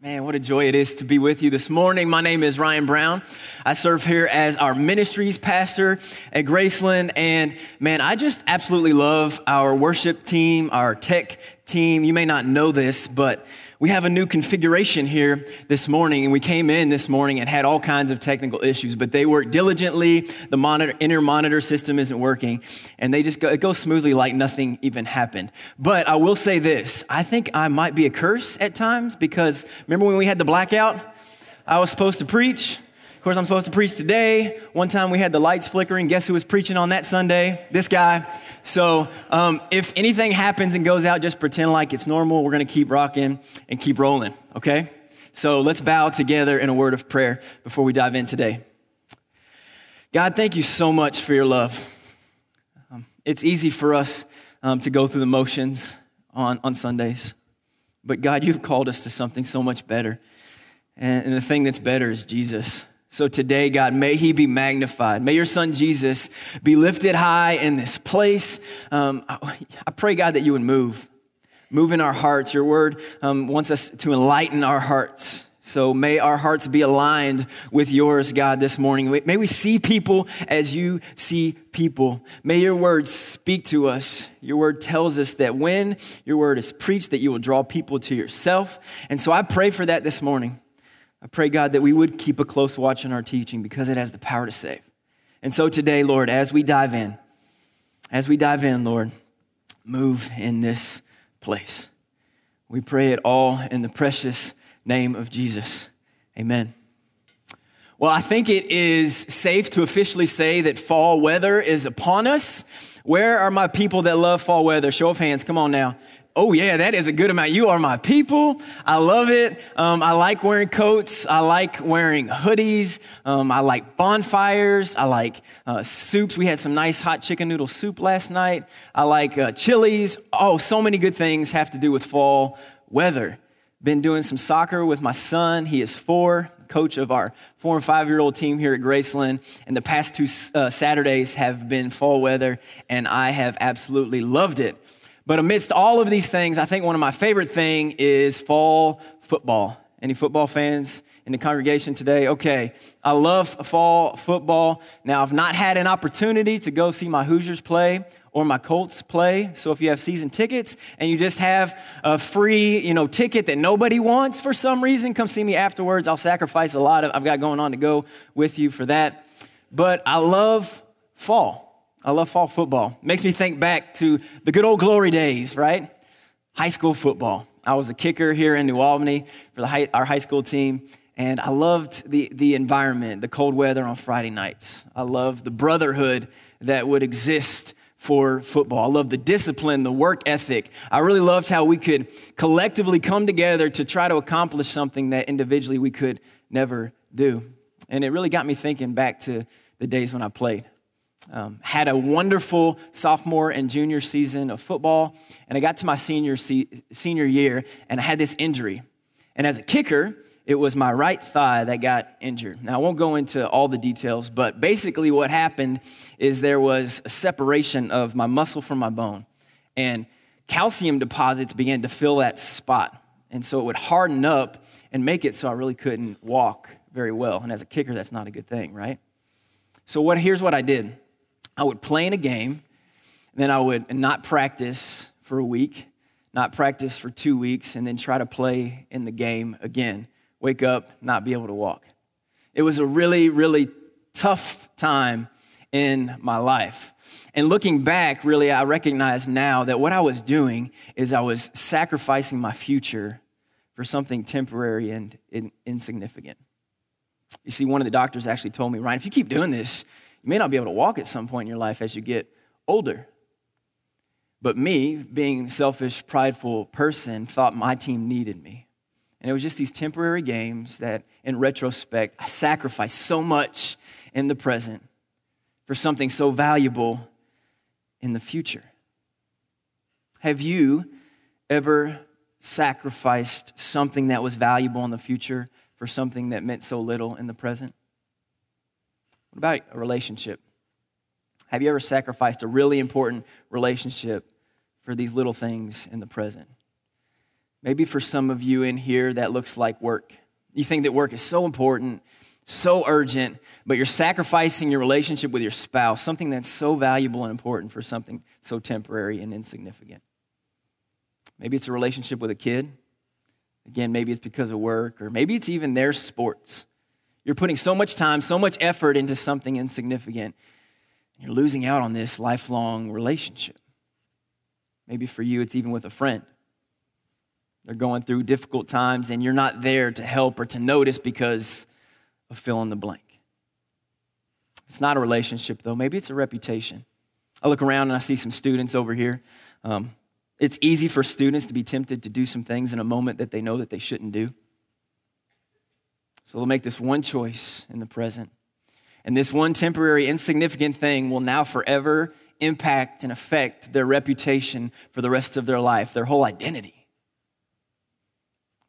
Man, what a joy it is to be with you this morning. My name is Ryan Brown. I serve here as our ministries pastor at Graceland. And man, I just absolutely love our worship team, our tech team. You may not know this, but we have a new configuration here this morning, and we came in this morning and had all kinds of technical issues, but they work diligently. The monitor, inner monitor system isn't working, and they just go, it goes smoothly like nothing even happened. But I will say this I think I might be a curse at times because remember when we had the blackout? I was supposed to preach. Of course, I'm supposed to preach today. One time we had the lights flickering. Guess who was preaching on that Sunday? This guy. So um, if anything happens and goes out, just pretend like it's normal. We're going to keep rocking and keep rolling, okay? So let's bow together in a word of prayer before we dive in today. God, thank you so much for your love. Um, it's easy for us um, to go through the motions on, on Sundays, but God, you've called us to something so much better. And, and the thing that's better is Jesus. So today, God, may he be magnified. May your son Jesus be lifted high in this place. Um, I pray, God, that you would move. Move in our hearts. Your word um, wants us to enlighten our hearts. So may our hearts be aligned with yours, God, this morning. May we see people as you see people. May your word speak to us. Your word tells us that when your word is preached, that you will draw people to yourself. And so I pray for that this morning. I pray, God, that we would keep a close watch on our teaching because it has the power to save. And so today, Lord, as we dive in, as we dive in, Lord, move in this place. We pray it all in the precious name of Jesus. Amen. Well, I think it is safe to officially say that fall weather is upon us. Where are my people that love fall weather? Show of hands. Come on now. Oh, yeah, that is a good amount. You are my people. I love it. Um, I like wearing coats. I like wearing hoodies. Um, I like bonfires. I like uh, soups. We had some nice hot chicken noodle soup last night. I like uh, chilies. Oh, so many good things have to do with fall weather. Been doing some soccer with my son. He is four, coach of our four and five year old team here at Graceland. And the past two uh, Saturdays have been fall weather, and I have absolutely loved it. But amidst all of these things, I think one of my favorite thing is fall football. Any football fans in the congregation today? Okay, I love fall football. Now, I've not had an opportunity to go see my Hoosiers play or my Colts play. So if you have season tickets and you just have a free, you know, ticket that nobody wants for some reason, come see me afterwards. I'll sacrifice a lot of I've got going on to go with you for that. But I love fall. I love fall football. Makes me think back to the good old glory days, right? High school football. I was a kicker here in New Albany for high, our high school team, and I loved the, the environment, the cold weather on Friday nights. I loved the brotherhood that would exist for football. I loved the discipline, the work ethic. I really loved how we could collectively come together to try to accomplish something that individually we could never do. And it really got me thinking back to the days when I played. Um, had a wonderful sophomore and junior season of football, and I got to my senior, se- senior year, and I had this injury. And as a kicker, it was my right thigh that got injured. Now, I won't go into all the details, but basically, what happened is there was a separation of my muscle from my bone, and calcium deposits began to fill that spot. And so it would harden up and make it so I really couldn't walk very well. And as a kicker, that's not a good thing, right? So, what, here's what I did I would play in a game, then I would not practice for a week, not practice for two weeks, and then try to play in the game again. Wake up, not be able to walk. It was a really, really tough time in my life. And looking back, really, I recognize now that what I was doing is I was sacrificing my future for something temporary and insignificant. You see, one of the doctors actually told me, Ryan, if you keep doing this, you may not be able to walk at some point in your life as you get older. But me, being a selfish, prideful person, thought my team needed me. And it was just these temporary games that, in retrospect, I sacrificed so much in the present for something so valuable in the future. Have you ever sacrificed something that was valuable in the future for something that meant so little in the present? What about a relationship? Have you ever sacrificed a really important relationship for these little things in the present? Maybe for some of you in here, that looks like work. You think that work is so important, so urgent, but you're sacrificing your relationship with your spouse, something that's so valuable and important for something so temporary and insignificant. Maybe it's a relationship with a kid. Again, maybe it's because of work, or maybe it's even their sports. You're putting so much time, so much effort into something insignificant. And you're losing out on this lifelong relationship. Maybe for you, it's even with a friend. They're going through difficult times, and you're not there to help or to notice because of fill in the blank. It's not a relationship, though. Maybe it's a reputation. I look around and I see some students over here. Um, it's easy for students to be tempted to do some things in a moment that they know that they shouldn't do. So they'll make this one choice in the present. And this one temporary, insignificant thing will now forever impact and affect their reputation for the rest of their life, their whole identity.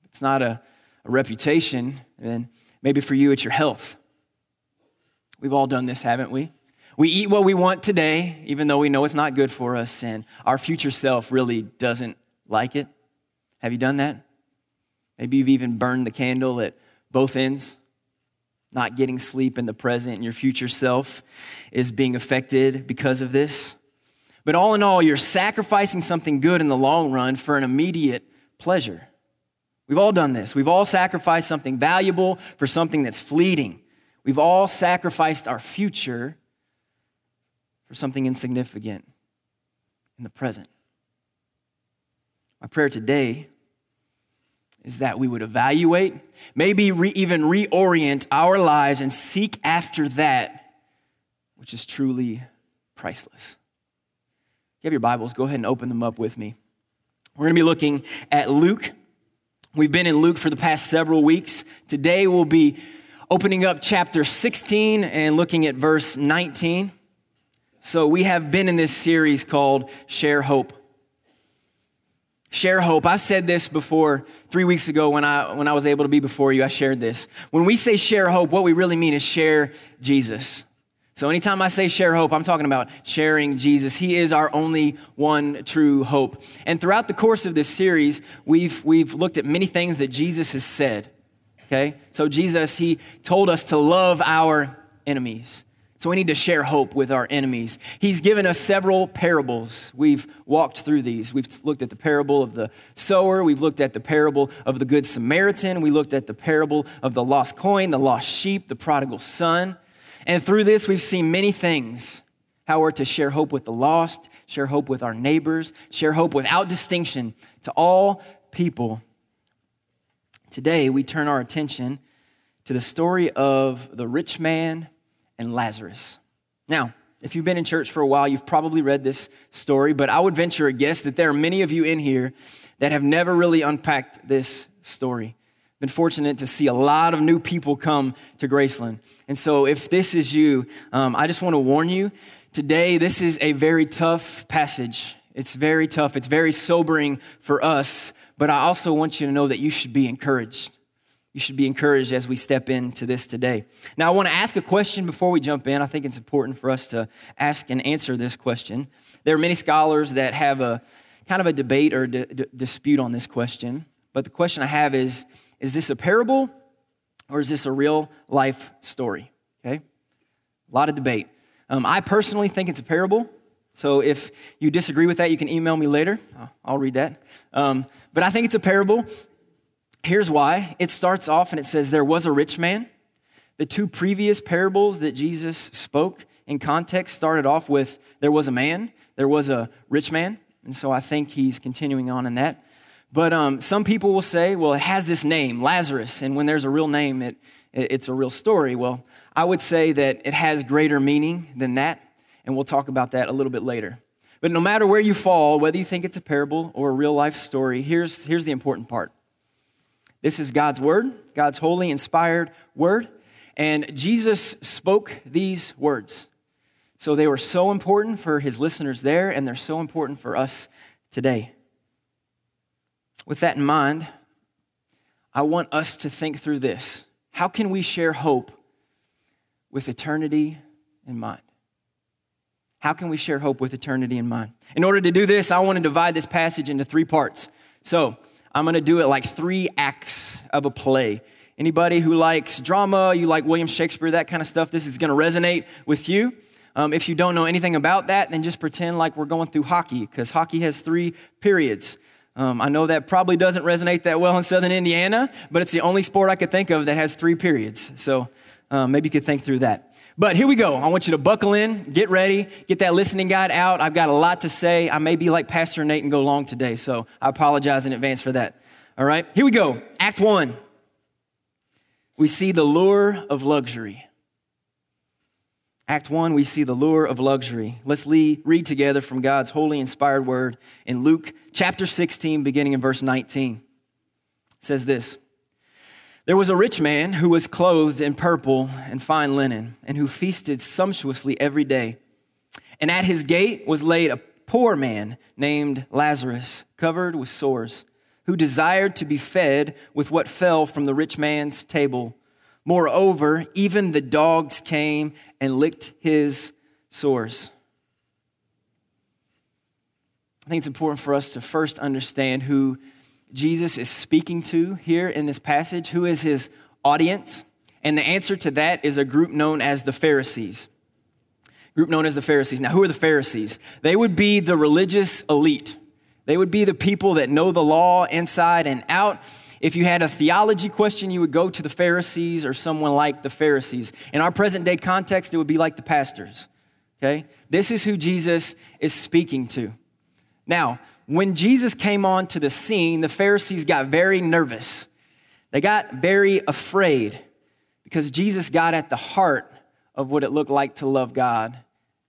It's not a, a reputation, then maybe for you it's your health. We've all done this, haven't we? We eat what we want today, even though we know it's not good for us, and our future self really doesn't like it. Have you done that? Maybe you've even burned the candle at both ends, not getting sleep in the present, and your future self is being affected because of this. But all in all, you're sacrificing something good in the long run for an immediate pleasure. We've all done this. We've all sacrificed something valuable for something that's fleeting. We've all sacrificed our future for something insignificant in the present. My prayer today is that we would evaluate, maybe re- even reorient our lives and seek after that which is truly priceless. You have your Bibles, go ahead and open them up with me. We're going to be looking at Luke. We've been in Luke for the past several weeks. Today we'll be opening up chapter 16 and looking at verse 19. So, we have been in this series called Share Hope. Share hope. I said this before three weeks ago when I, when I was able to be before you. I shared this. When we say share hope, what we really mean is share Jesus. So, anytime I say share hope, I'm talking about sharing Jesus. He is our only one true hope. And throughout the course of this series, we've, we've looked at many things that Jesus has said. Okay? So, Jesus, He told us to love our enemies. So we need to share hope with our enemies. He's given us several parables. We've walked through these. We've looked at the parable of the sower. We've looked at the parable of the Good Samaritan. We looked at the parable of the lost coin, the lost sheep, the prodigal son. And through this, we've seen many things how we're to share hope with the lost, share hope with our neighbors, share hope without distinction to all people. Today, we turn our attention to the story of the rich man and Lazarus. Now, if you've been in church for a while, you've probably read this story, but I would venture a guess that there are many of you in here that have never really unpacked this story. Been fortunate to see a lot of new people come to Graceland. And so, if this is you, um, I just want to warn you today, this is a very tough passage. It's very tough, it's very sobering for us, but I also want you to know that you should be encouraged you should be encouraged as we step into this today. Now, I want to ask a question before we jump in. I think it's important for us to ask and answer this question. There are many scholars that have a kind of a debate or d- d- dispute on this question, but the question I have is is this a parable or is this a real life story? Okay? A lot of debate. Um, I personally think it's a parable. So if you disagree with that, you can email me later. I'll read that. Um, but I think it's a parable. Here's why it starts off and it says, There was a rich man. The two previous parables that Jesus spoke in context started off with, There was a man, there was a rich man. And so I think he's continuing on in that. But um, some people will say, well, it has this name, Lazarus, and when there's a real name, it, it, it's a real story. Well, I would say that it has greater meaning than that, and we'll talk about that a little bit later. But no matter where you fall, whether you think it's a parable or a real life story, here's, here's the important part this is God's word, God's holy, inspired word. And Jesus spoke these words. So they were so important for his listeners there, and they're so important for us today. With that in mind, I want us to think through this. How can we share hope with eternity in mind? How can we share hope with eternity in mind? In order to do this, I want to divide this passage into three parts. So, I'm going to do it like three acts of a play. Anybody who likes drama, you like William Shakespeare, that kind of stuff, this is going to resonate with you. Um, if you don't know anything about that, then just pretend like we're going through hockey, because hockey has three periods. Um, I know that probably doesn't resonate that well in southern Indiana, but it's the only sport I could think of that has three periods. So um, maybe you could think through that. But here we go. I want you to buckle in, get ready, get that listening guide out. I've got a lot to say. I may be like Pastor Nate and go long today, so I apologize in advance for that. All right, here we go. Act one. We see the lure of luxury. Act one, we see the lure of luxury. Let's read together from God's holy, inspired word in Luke chapter 16, beginning in verse 19. It says this There was a rich man who was clothed in purple and fine linen, and who feasted sumptuously every day. And at his gate was laid a poor man named Lazarus, covered with sores, who desired to be fed with what fell from the rich man's table. Moreover, even the dogs came and licked his sores. I think it's important for us to first understand who Jesus is speaking to here in this passage. Who is his audience? And the answer to that is a group known as the Pharisees. Group known as the Pharisees. Now, who are the Pharisees? They would be the religious elite. They would be the people that know the law inside and out. If you had a theology question, you would go to the Pharisees or someone like the Pharisees. In our present day context, it would be like the pastors. Okay? This is who Jesus is speaking to. Now, when Jesus came onto the scene, the Pharisees got very nervous. They got very afraid because Jesus got at the heart of what it looked like to love God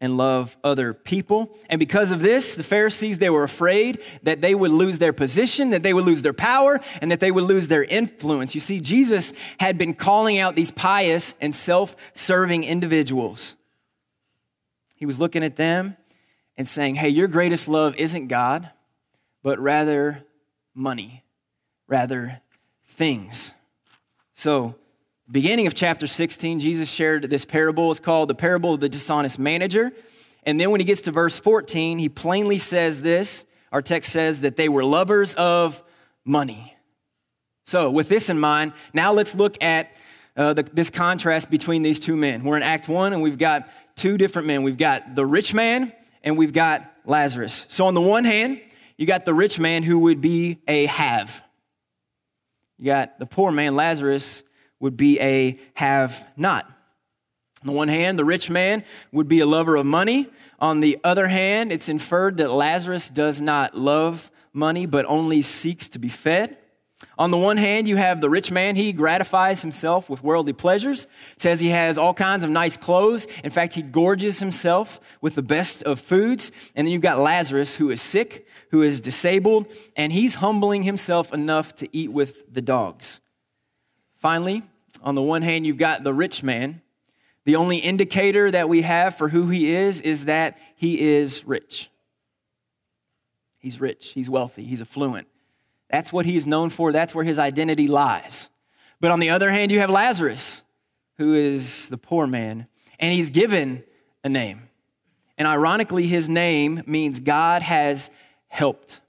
and love other people. And because of this, the Pharisees, they were afraid that they would lose their position, that they would lose their power, and that they would lose their influence. You see, Jesus had been calling out these pious and self serving individuals. He was looking at them and saying, Hey, your greatest love isn't God, but rather money, rather things. So, beginning of chapter 16, Jesus shared this parable. It's called the parable of the dishonest manager. And then when he gets to verse 14, he plainly says this. Our text says that they were lovers of money. So, with this in mind, now let's look at uh, the, this contrast between these two men. We're in Act 1, and we've got two different men. We've got the rich man, and we've got Lazarus. So, on the one hand, you got the rich man who would be a have. You got the poor man, Lazarus, would be a have not. On the one hand, the rich man would be a lover of money. On the other hand, it's inferred that Lazarus does not love money, but only seeks to be fed. On the one hand, you have the rich man. He gratifies himself with worldly pleasures, says he has all kinds of nice clothes. In fact, he gorges himself with the best of foods. And then you've got Lazarus, who is sick, who is disabled, and he's humbling himself enough to eat with the dogs. Finally, on the one hand, you've got the rich man. The only indicator that we have for who he is is that he is rich. He's rich, he's wealthy, he's affluent. That's what he is known for, that's where his identity lies. But on the other hand, you have Lazarus, who is the poor man, and he's given a name. And ironically, his name means God has helped.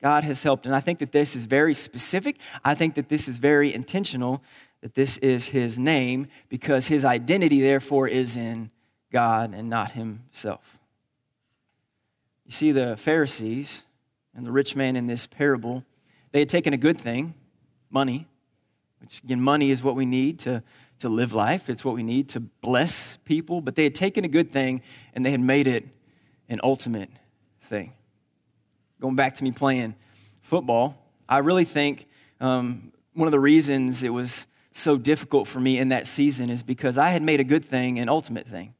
God has helped. And I think that this is very specific. I think that this is very intentional, that this is his name, because his identity, therefore, is in God and not himself. You see, the Pharisees and the rich man in this parable, they had taken a good thing, money, which again, money is what we need to, to live life, it's what we need to bless people, but they had taken a good thing and they had made it an ultimate thing going back to me playing football, I really think um, one of the reasons it was so difficult for me in that season is because I had made a good thing an ultimate thing.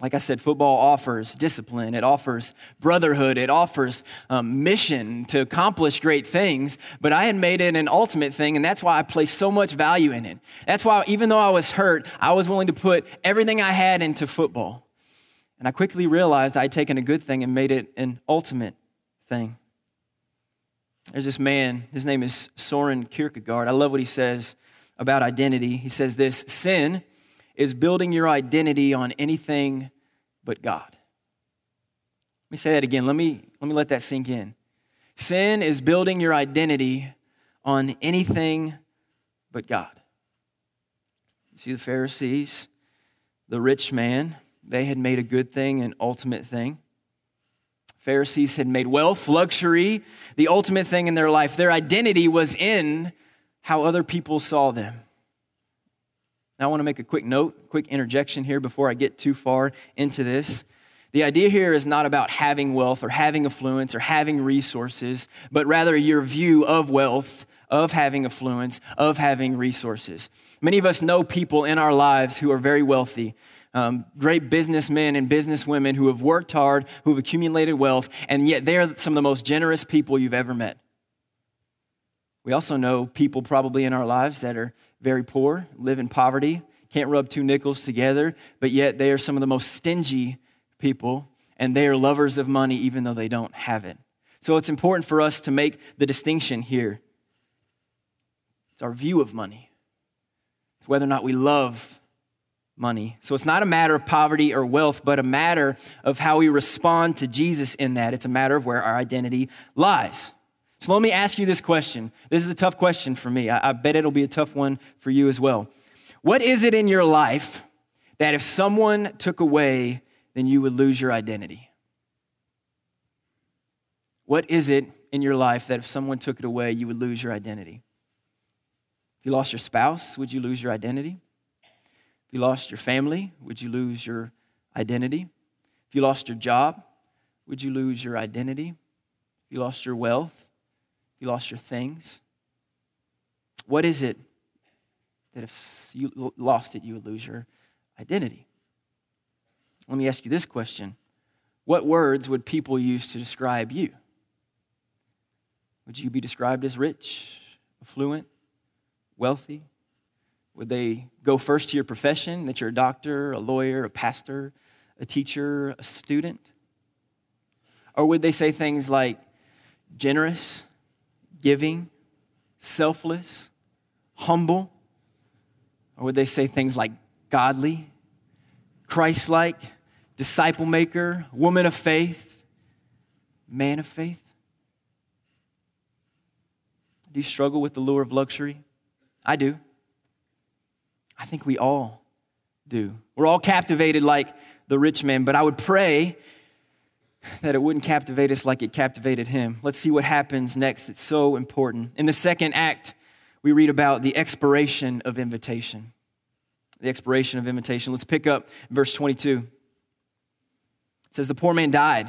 Like I said, football offers discipline, it offers brotherhood, it offers um, mission to accomplish great things, but I had made it an ultimate thing, and that's why I placed so much value in it. That's why, even though I was hurt, I was willing to put everything I had into football. And I quickly realized I'd taken a good thing and made it an ultimate thing. There's this man, his name is Soren Kierkegaard. I love what he says about identity. He says this sin is building your identity on anything but God. Let me say that again. Let me, let me let that sink in. Sin is building your identity on anything but God. You see the Pharisees, the rich man, they had made a good thing an ultimate thing. Pharisees had made wealth, luxury, the ultimate thing in their life. Their identity was in how other people saw them. Now, I want to make a quick note, quick interjection here before I get too far into this. The idea here is not about having wealth or having affluence or having resources, but rather your view of wealth, of having affluence, of having resources. Many of us know people in our lives who are very wealthy, um, great businessmen and businesswomen who have worked hard, who have accumulated wealth, and yet they're some of the most generous people you've ever met. We also know people probably in our lives that are very poor, live in poverty, can't rub two nickels together, but yet they are some of the most stingy people, and they are lovers of money even though they don't have it. So it's important for us to make the distinction here. It's our view of money, it's whether or not we love money. So it's not a matter of poverty or wealth, but a matter of how we respond to Jesus in that. It's a matter of where our identity lies. So let me ask you this question. This is a tough question for me. I, I bet it'll be a tough one for you as well. What is it in your life that if someone took away, then you would lose your identity? What is it in your life that if someone took it away, you would lose your identity? If you lost your spouse, would you lose your identity? If you lost your family, would you lose your identity? If you lost your job, would you lose your identity? If you lost your wealth, if you lost your things? What is it that if you lost it, you would lose your identity? Let me ask you this question What words would people use to describe you? Would you be described as rich, affluent, wealthy? Would they go first to your profession, that you're a doctor, a lawyer, a pastor, a teacher, a student? Or would they say things like generous, giving, selfless, humble? Or would they say things like godly, Christ like, disciple maker, woman of faith, man of faith? Do you struggle with the lure of luxury? I do. I think we all do. We're all captivated like the rich man, but I would pray that it wouldn't captivate us like it captivated him. Let's see what happens next. It's so important. In the second act, we read about the expiration of invitation. The expiration of invitation. Let's pick up verse 22. It says, The poor man died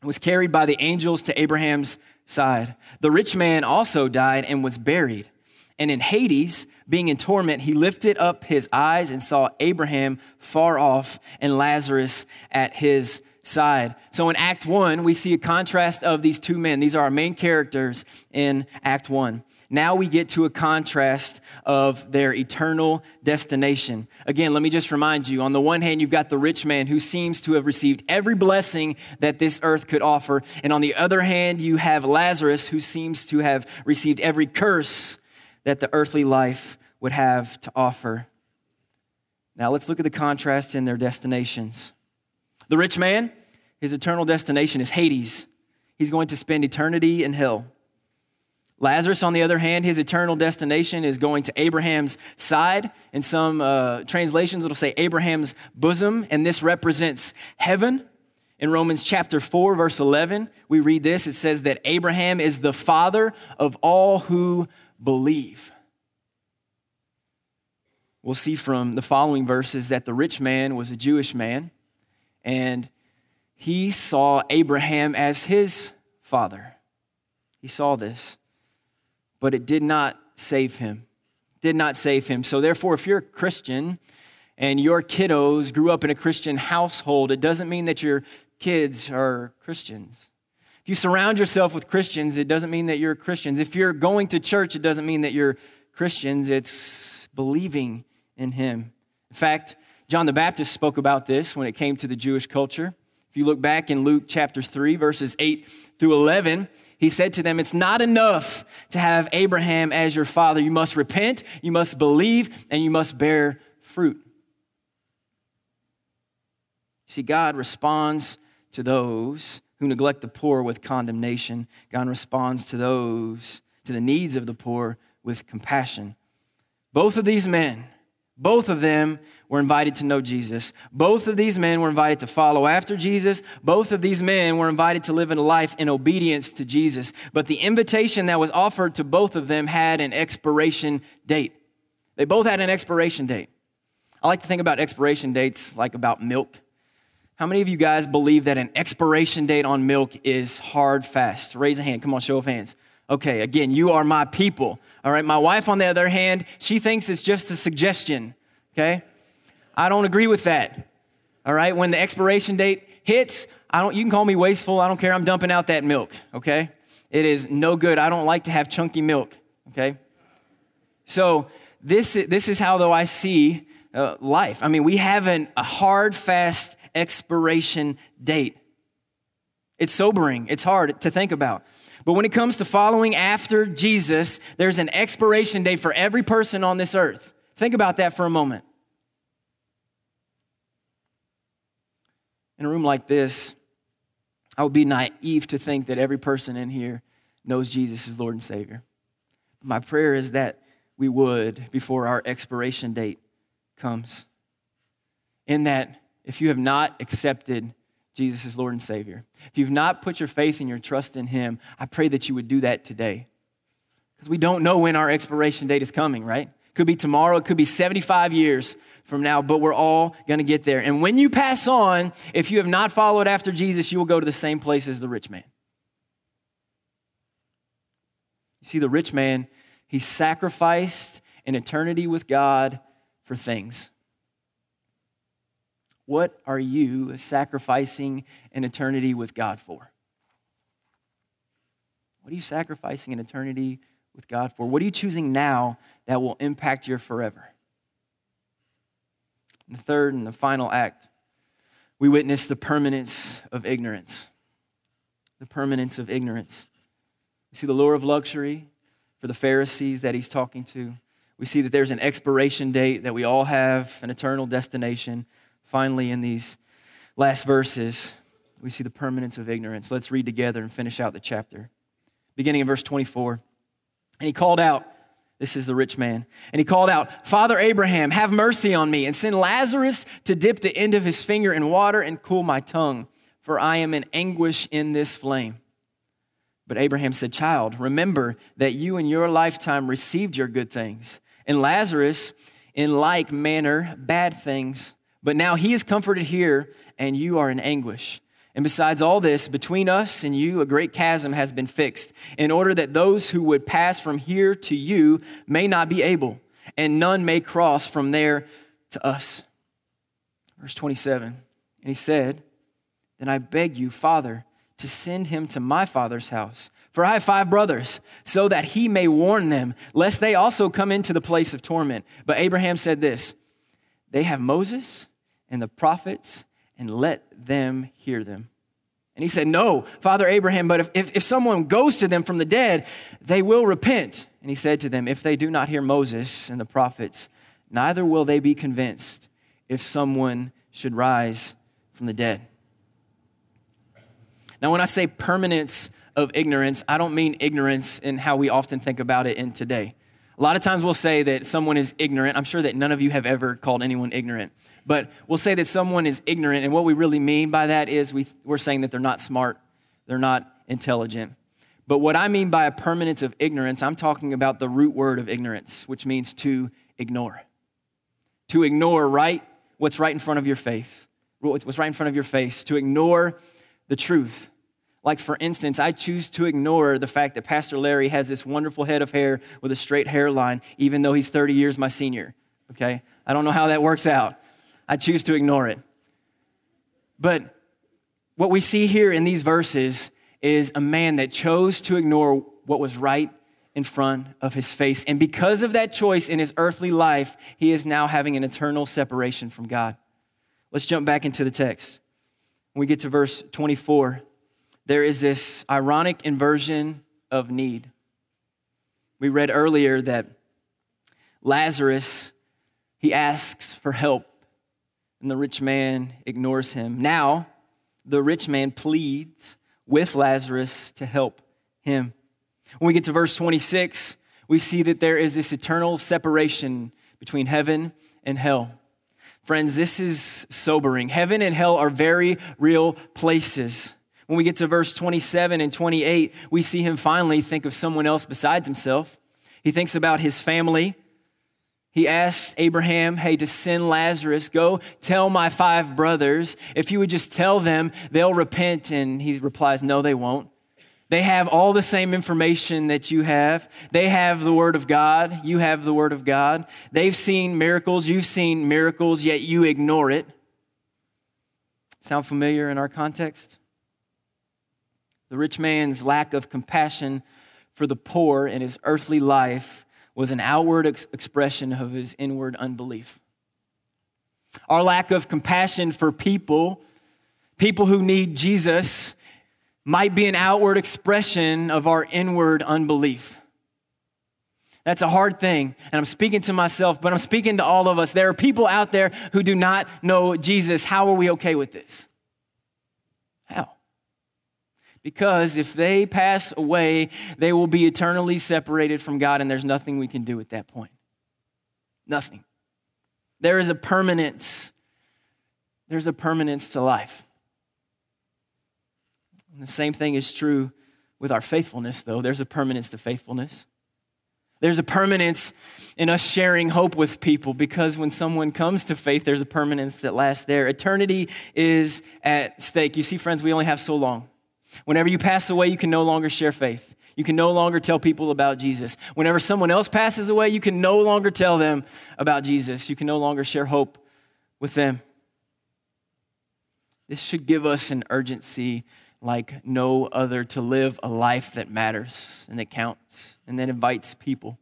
and was carried by the angels to Abraham's side. The rich man also died and was buried. And in Hades, being in torment, he lifted up his eyes and saw Abraham far off and Lazarus at his side. So in Act 1, we see a contrast of these two men. These are our main characters in Act 1. Now we get to a contrast of their eternal destination. Again, let me just remind you on the one hand, you've got the rich man who seems to have received every blessing that this earth could offer. And on the other hand, you have Lazarus who seems to have received every curse that the earthly life would have to offer. Now let's look at the contrast in their destinations. The rich man, his eternal destination is Hades. He's going to spend eternity in hell. Lazarus, on the other hand, his eternal destination is going to Abraham's side. In some uh, translations, it'll say Abraham's bosom, and this represents heaven. In Romans chapter 4, verse 11, we read this. It says that Abraham is the father of all who believe. We'll see from the following verses that the rich man was a Jewish man, and he saw Abraham as his father. He saw this, but it did not save him. Did not save him. So, therefore, if you're a Christian and your kiddos grew up in a Christian household, it doesn't mean that your kids are Christians. If you surround yourself with Christians, it doesn't mean that you're Christians. If you're going to church, it doesn't mean that you're Christians. It's believing in Him. In fact, John the Baptist spoke about this when it came to the Jewish culture. If you look back in Luke chapter 3, verses 8 through 11, he said to them, It's not enough to have Abraham as your father. You must repent, you must believe, and you must bear fruit. See, God responds to those who neglect the poor with condemnation. God responds to those, to the needs of the poor with compassion. Both of these men, both of them were invited to know Jesus. Both of these men were invited to follow after Jesus. Both of these men were invited to live in a life in obedience to Jesus. But the invitation that was offered to both of them had an expiration date. They both had an expiration date. I like to think about expiration dates like about milk. How many of you guys believe that an expiration date on milk is hard fast? Raise a hand. Come on, show of hands. Okay, again, you are my people. All right, my wife, on the other hand, she thinks it's just a suggestion. Okay? I don't agree with that. All right, when the expiration date hits, I don't, you can call me wasteful. I don't care. I'm dumping out that milk. Okay? It is no good. I don't like to have chunky milk. Okay? So, this, this is how, though, I see uh, life. I mean, we have an, a hard, fast expiration date. It's sobering, it's hard to think about. But when it comes to following after Jesus, there's an expiration date for every person on this earth. Think about that for a moment. In a room like this, I would be naive to think that every person in here knows Jesus as Lord and Savior. My prayer is that we would before our expiration date comes. In that if you have not accepted Jesus as Lord and Savior, if you've not put your faith and your trust in Him, I pray that you would do that today. Because we don't know when our expiration date is coming, right? It could be tomorrow, it could be 75 years from now, but we're all going to get there. And when you pass on, if you have not followed after Jesus, you will go to the same place as the rich man. You see, the rich man, he sacrificed an eternity with God for things. What are you sacrificing an eternity with God for? What are you sacrificing an eternity with God for? What are you choosing now that will impact your forever? And the third and the final act, we witness the permanence of ignorance. The permanence of ignorance. We see the lure of luxury for the Pharisees that he's talking to. We see that there's an expiration date, that we all have an eternal destination finally, in these last verses, we see the permanence of ignorance. Let's read together and finish out the chapter. Beginning in verse 24. And he called out, this is the rich man. And he called out, Father Abraham, have mercy on me, and send Lazarus to dip the end of his finger in water and cool my tongue, for I am in anguish in this flame. But Abraham said, Child, remember that you in your lifetime received your good things, and Lazarus in like manner bad things. But now he is comforted here, and you are in anguish. And besides all this, between us and you, a great chasm has been fixed, in order that those who would pass from here to you may not be able, and none may cross from there to us. Verse 27 And he said, Then I beg you, Father, to send him to my father's house. For I have five brothers, so that he may warn them, lest they also come into the place of torment. But Abraham said this They have Moses and the prophets and let them hear them. And he said, No, Father Abraham, but if, if, if, someone goes to them from the dead, they will repent. And he said to them, If they do not hear Moses and the prophets, neither will they be convinced if someone should rise from the dead. Now, when I say permanence of ignorance, I don't mean ignorance in how we often think about it in today. A lot of times we'll say that someone is ignorant. I'm sure that none of you have ever called anyone ignorant. But we'll say that someone is ignorant, and what we really mean by that is we, we're saying that they're not smart, they're not intelligent. But what I mean by a permanence of ignorance, I'm talking about the root word of ignorance, which means to ignore. To ignore right what's right in front of your face, what's right in front of your face, to ignore the truth. Like, for instance, I choose to ignore the fact that Pastor Larry has this wonderful head of hair with a straight hairline, even though he's 30 years my senior. Okay? I don't know how that works out. I choose to ignore it. But what we see here in these verses is a man that chose to ignore what was right in front of his face. And because of that choice in his earthly life, he is now having an eternal separation from God. Let's jump back into the text. When we get to verse 24, there is this ironic inversion of need. We read earlier that Lazarus, he asks for help and the rich man ignores him. Now, the rich man pleads with Lazarus to help him. When we get to verse 26, we see that there is this eternal separation between heaven and hell. Friends, this is sobering. Heaven and hell are very real places. When we get to verse 27 and 28, we see him finally think of someone else besides himself. He thinks about his family. He asks Abraham, Hey, to send Lazarus, go tell my five brothers. If you would just tell them, they'll repent. And he replies, No, they won't. They have all the same information that you have. They have the Word of God. You have the Word of God. They've seen miracles. You've seen miracles, yet you ignore it. Sound familiar in our context? The rich man's lack of compassion for the poor in his earthly life was an outward ex- expression of his inward unbelief. Our lack of compassion for people, people who need Jesus, might be an outward expression of our inward unbelief. That's a hard thing. And I'm speaking to myself, but I'm speaking to all of us. There are people out there who do not know Jesus. How are we okay with this? How? Because if they pass away, they will be eternally separated from God, and there's nothing we can do at that point. Nothing. There is a permanence. There's a permanence to life. And the same thing is true with our faithfulness, though. There's a permanence to faithfulness. There's a permanence in us sharing hope with people because when someone comes to faith, there's a permanence that lasts there. Eternity is at stake. You see, friends, we only have so long. Whenever you pass away, you can no longer share faith. You can no longer tell people about Jesus. Whenever someone else passes away, you can no longer tell them about Jesus. You can no longer share hope with them. This should give us an urgency like no other to live a life that matters and that counts and that invites people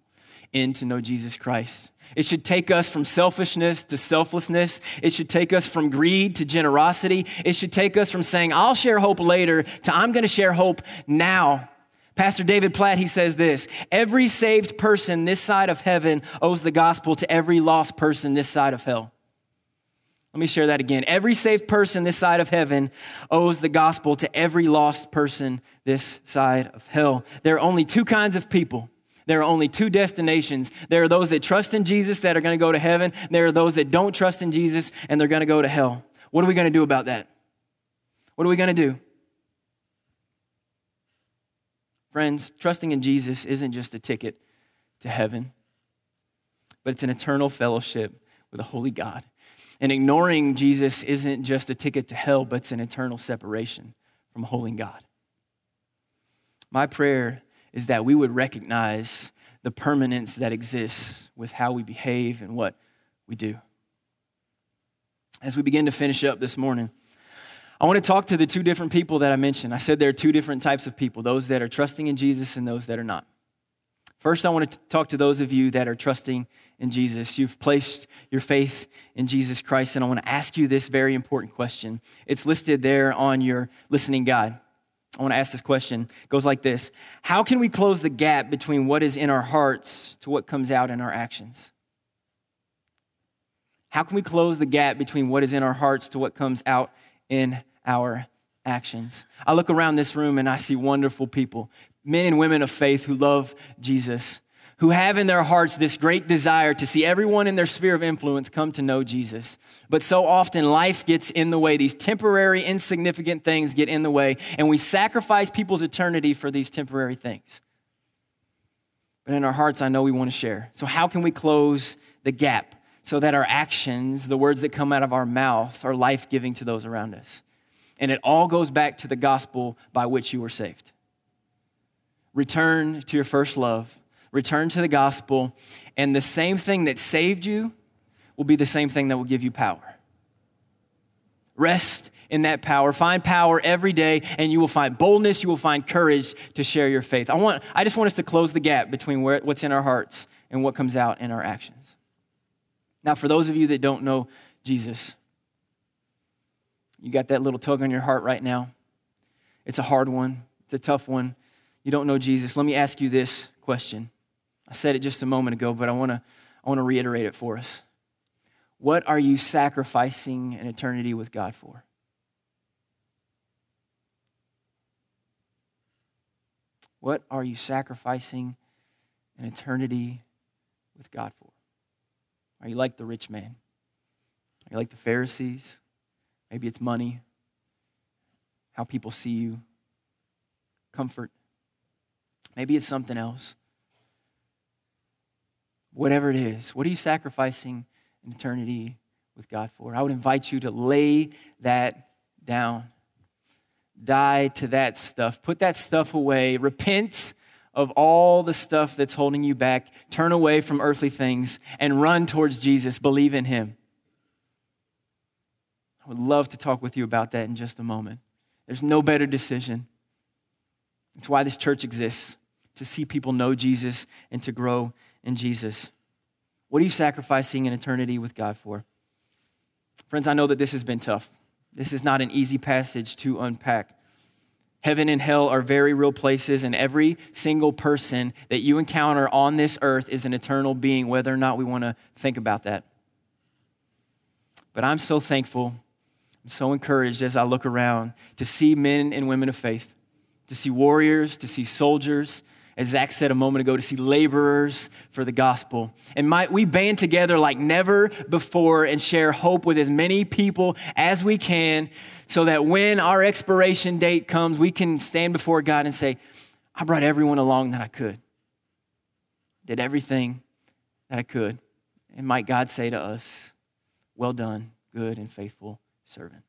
in to know Jesus Christ. It should take us from selfishness to selflessness. It should take us from greed to generosity. It should take us from saying, I'll share hope later to I'm going to share hope now. Pastor David Platt, he says this Every saved person this side of heaven owes the gospel to every lost person this side of hell. Let me share that again. Every saved person this side of heaven owes the gospel to every lost person this side of hell. There are only two kinds of people. There are only two destinations. There are those that trust in Jesus that are going to go to heaven. There are those that don't trust in Jesus and they're going to go to hell. What are we going to do about that? What are we going to do? Friends, trusting in Jesus isn't just a ticket to heaven, but it's an eternal fellowship with a holy God. And ignoring Jesus isn't just a ticket to hell, but it's an eternal separation from a holy God. My prayer is that we would recognize the permanence that exists with how we behave and what we do. As we begin to finish up this morning, I want to talk to the two different people that I mentioned. I said there are two different types of people those that are trusting in Jesus and those that are not. First, I want to talk to those of you that are trusting in Jesus. You've placed your faith in Jesus Christ, and I want to ask you this very important question. It's listed there on your listening guide. I want to ask this question. It goes like this How can we close the gap between what is in our hearts to what comes out in our actions? How can we close the gap between what is in our hearts to what comes out in our actions? I look around this room and I see wonderful people men and women of faith who love Jesus, who have in their hearts this great desire to see everyone in their sphere of influence come to know Jesus. But so often life gets in the way. These temporary, insignificant things get in the way, and we sacrifice people's eternity for these temporary things. But in our hearts, I know we want to share. So, how can we close the gap so that our actions, the words that come out of our mouth, are life giving to those around us? And it all goes back to the gospel by which you were saved return to your first love, return to the gospel, and the same thing that saved you will be the same thing that will give you power. Rest in that power. Find power every day, and you will find boldness, you will find courage to share your faith. I, want, I just want us to close the gap between where, what's in our hearts and what comes out in our actions. Now, for those of you that don't know Jesus, you got that little tug on your heart right now. It's a hard one, it's a tough one you don't know Jesus, let me ask you this question. I said it just a moment ago, but I want to I want to reiterate it for us. What are you sacrificing an eternity with God for? What are you sacrificing an eternity with God for? Are you like the rich man? Are you like the Pharisees? Maybe it's money, how people see you, comfort. Maybe it's something else. Whatever it is, what are you sacrificing an eternity with God for? I would invite you to lay that down. Die to that stuff. Put that stuff away. Repent of all the stuff that's holding you back. Turn away from earthly things and run towards Jesus. Believe in Him. I would love to talk with you about that in just a moment. There's no better decision. It's why this church exists to see people know Jesus and to grow in Jesus. What are you sacrificing an eternity with God for? Friends, I know that this has been tough. This is not an easy passage to unpack. Heaven and hell are very real places, and every single person that you encounter on this earth is an eternal being, whether or not we want to think about that. But I'm so thankful, I'm so encouraged as I look around to see men and women of faith, to see warriors, to see soldiers, as Zach said a moment ago, to see laborers for the gospel. And might we band together like never before and share hope with as many people as we can so that when our expiration date comes, we can stand before God and say, I brought everyone along that I could, did everything that I could. And might God say to us, Well done, good and faithful servant.